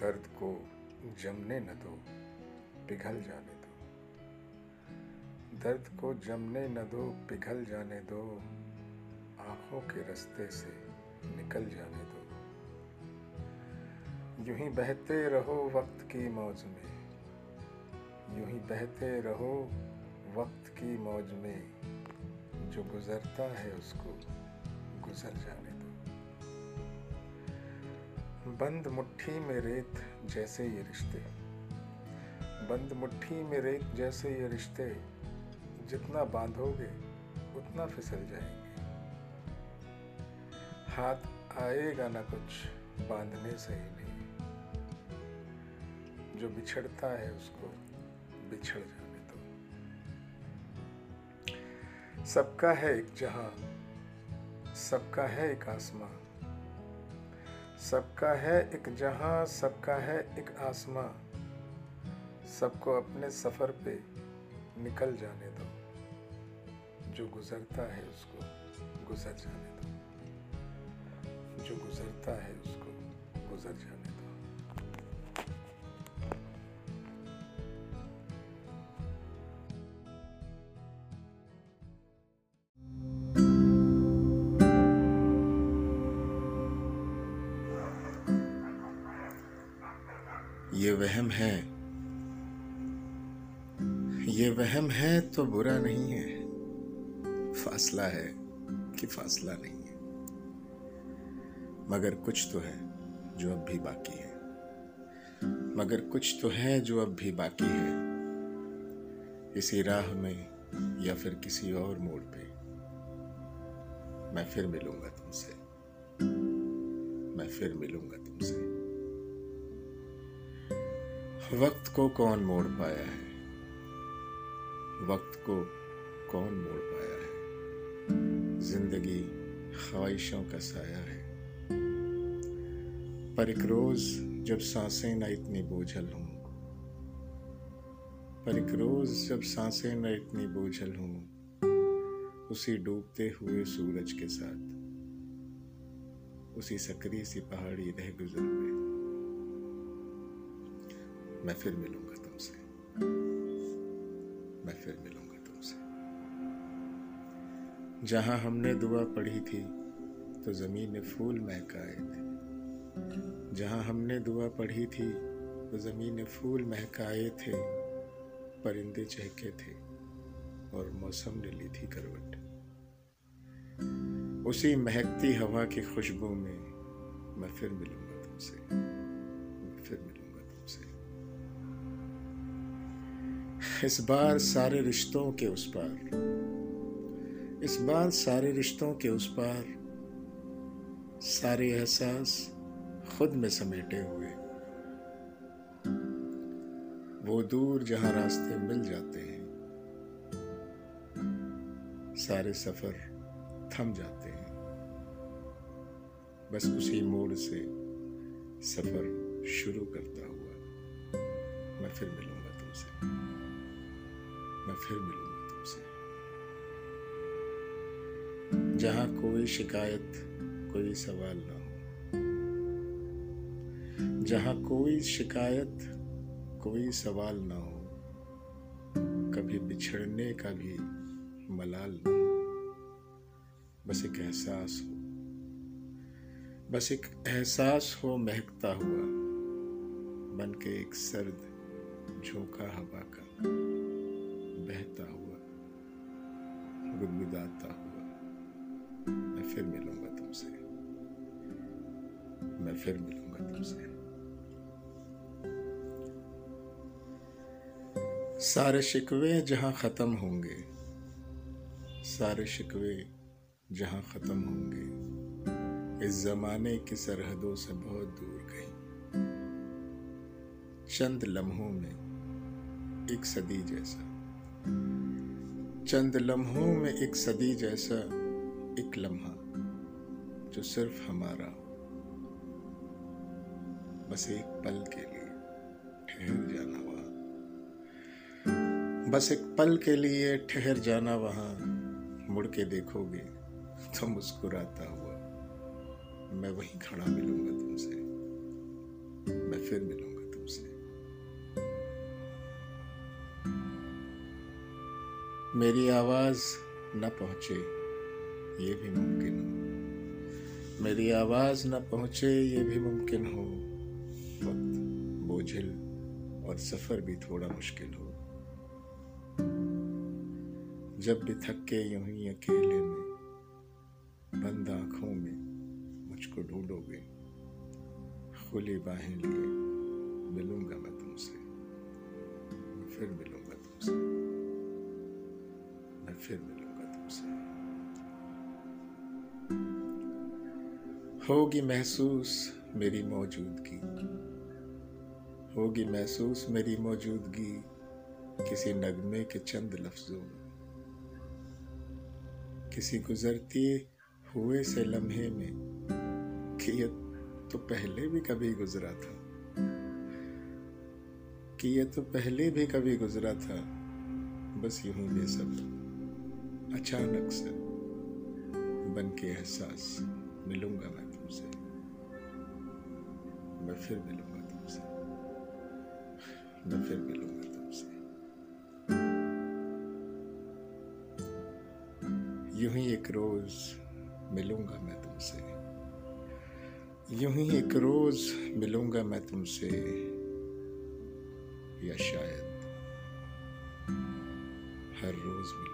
दर्द को जमने न दो, पिघल जाने दो। दर्द को जमने न दो, पिघल जाने दो, आँखों के रास्ते से निकल जाने दो। यूँ ही बहते रहो वक्त की मौज में, यूँ ही बहते रहो वक्त की मौज में, जो गुजरता है उसको गुजर जाने दो। बंद मुट्ठी में रेत जैसे ये रिश्ते। बंद मुट्ठी में रेत जैसे ये रिश्ते, जितना बांधोगे, उतना फिसल जाएँगे। हाथ आएगा ना कुछ बांधने से ही नहीं। जो बिछड़ता है उसको बिछड़ जाने दो। सबका है एक जहाँ, सबका है एक आसमां। सबका है एक जहाँ, सबका है एक आसमां। सबको अपने सफ़र पे निकल जाने दो। जो गुज़रता है उसको गुज़र जाने दो। जो गुज़रता है उसको गुज़र जाने ये वहम है। ये वहम है तो बुरा नहीं है। फासला है कि फासला नहीं है। मगर कुछ तो है जो अब भी बाकी है। मगर कुछ तो है जो अब भी बाकी है। इसी राह में या फिर किसी और मोड़ पे। मैं फिर मिलूँगा तुमसे। मैं फिर मिलूँगा तुमसे। वक्त को कौन मोड़ पाया है? वक्त को कौन मोड़ पाया है? ज़िंदगी ख्वाहिशों का साया है। पर एक रोज जब साँसें न इतनी बोझल हूँ, पर एक रोज जब साँसें न इतनी बोझल हूँ, उसी डूबते हुए सूरज के साथ, उसी सकरी सी पहाड़ी रह गुजर में मैं फिर मिलूँगा तुमसे मैं फिर मिलूँगा तुमसे जहाँ हमने दुआ पढ़ी थी तो ज़मीन ने फूल महकाए थे। जहाँ हमने दुआ पढ़ी थी तो ज़मीन ने फूल महकाए थे, परिंदे चहके थे और मौसम ने ली थी करवट। उसी महकती हवा की खुशबू में मैं फिर मिलूँगा तुमसे। इस बार सारे रिश्तों के उस पार। इस बार सारे रिश्तों के उस पार सारे एहसास खुद में समेटे हुए। वो दूर जहाँ रास्ते मिल जाते हैं, सारे सफ़र थम जाते हैं। बस उसी मोड़ से सफ़र शुरू करता हुआ मैं फिर मिलूँगा तुमसे। मैं फिर मिलूँगा तुमसे। जहाँ कोई शिकायत, कोई सवाल ना हो। जहाँ कोई शिकायत, कोई सवाल ना हो, कभी बिछड़ने का भी मलाल ना हो। बस एक एहसास हो। बस एक एहसास हो, महकता हुआ बन के एक सर्द, झोंका हवा का। बहता हुआ, गुदगुदाता हुआ, मैं फिर मिलूँगा तुमसे। मैं फिर मिलूँगा तुमसे। सारे शिकवे जहाँ खत्म होंगे, सारे शिकवे जहाँ खत्म होंगे, इस जमाने की सरहदों से बहुत दूर कहीं। चंद लम्हों में एक सदी जैसा। चंद लम्हों में एक सदी जैसा एक लम्हा, जो सिर्फ़ हमारा बस एक पल के लिए ठहर जाना वहाँ। बस एक पल के लिए ठहर जाना वहाँ। मुड़ के देखोगे तो मुस्कुराता हुआ, मैं वहीं खड़ा मिलूँगा तुमसे। मैं फिर मिलूँगा। मेरी आवाज़ न पहुँचे, ये भी मुमकिन हो। मेरी आवाज़ न पहुँचे, ये भी मुमकिन हो। वक्त, बोझिल और सफ़र भी थोड़ा मुश्किल हो। जब भी थक यूँ ही अकेले में, बंद आँखों में मुझको ढूंढोगे, खुली बाहें लिए मिलूँगा मैं तुमसे, फिर मिलूँगा। फिर मिलूँगा तुमसे होगी महसूस मेरी मौजूदगी। होगी महसूस मेरी मौजूदगी किसी नगमे के चंद लफ्जों में। किसी गुजरती हुए से लम्हे में कि ये तो पहले भी कभी गुजरा था। कि ये तो पहले भी कभी गुजरा था, बस यूँ ही बेसब अचानक से बन के एहसास मिलूँगा मैं तुमसे। मैं फिर मिलूँगा तुमसे। मैं फिर मिलूँगा तुमसे। यूँ ही एक रोज मिलूँगा मैं तुमसे। यूँ ही एक रोज मिलूँगा मैं तुमसे, या शायद हर रोज मिलूँगा।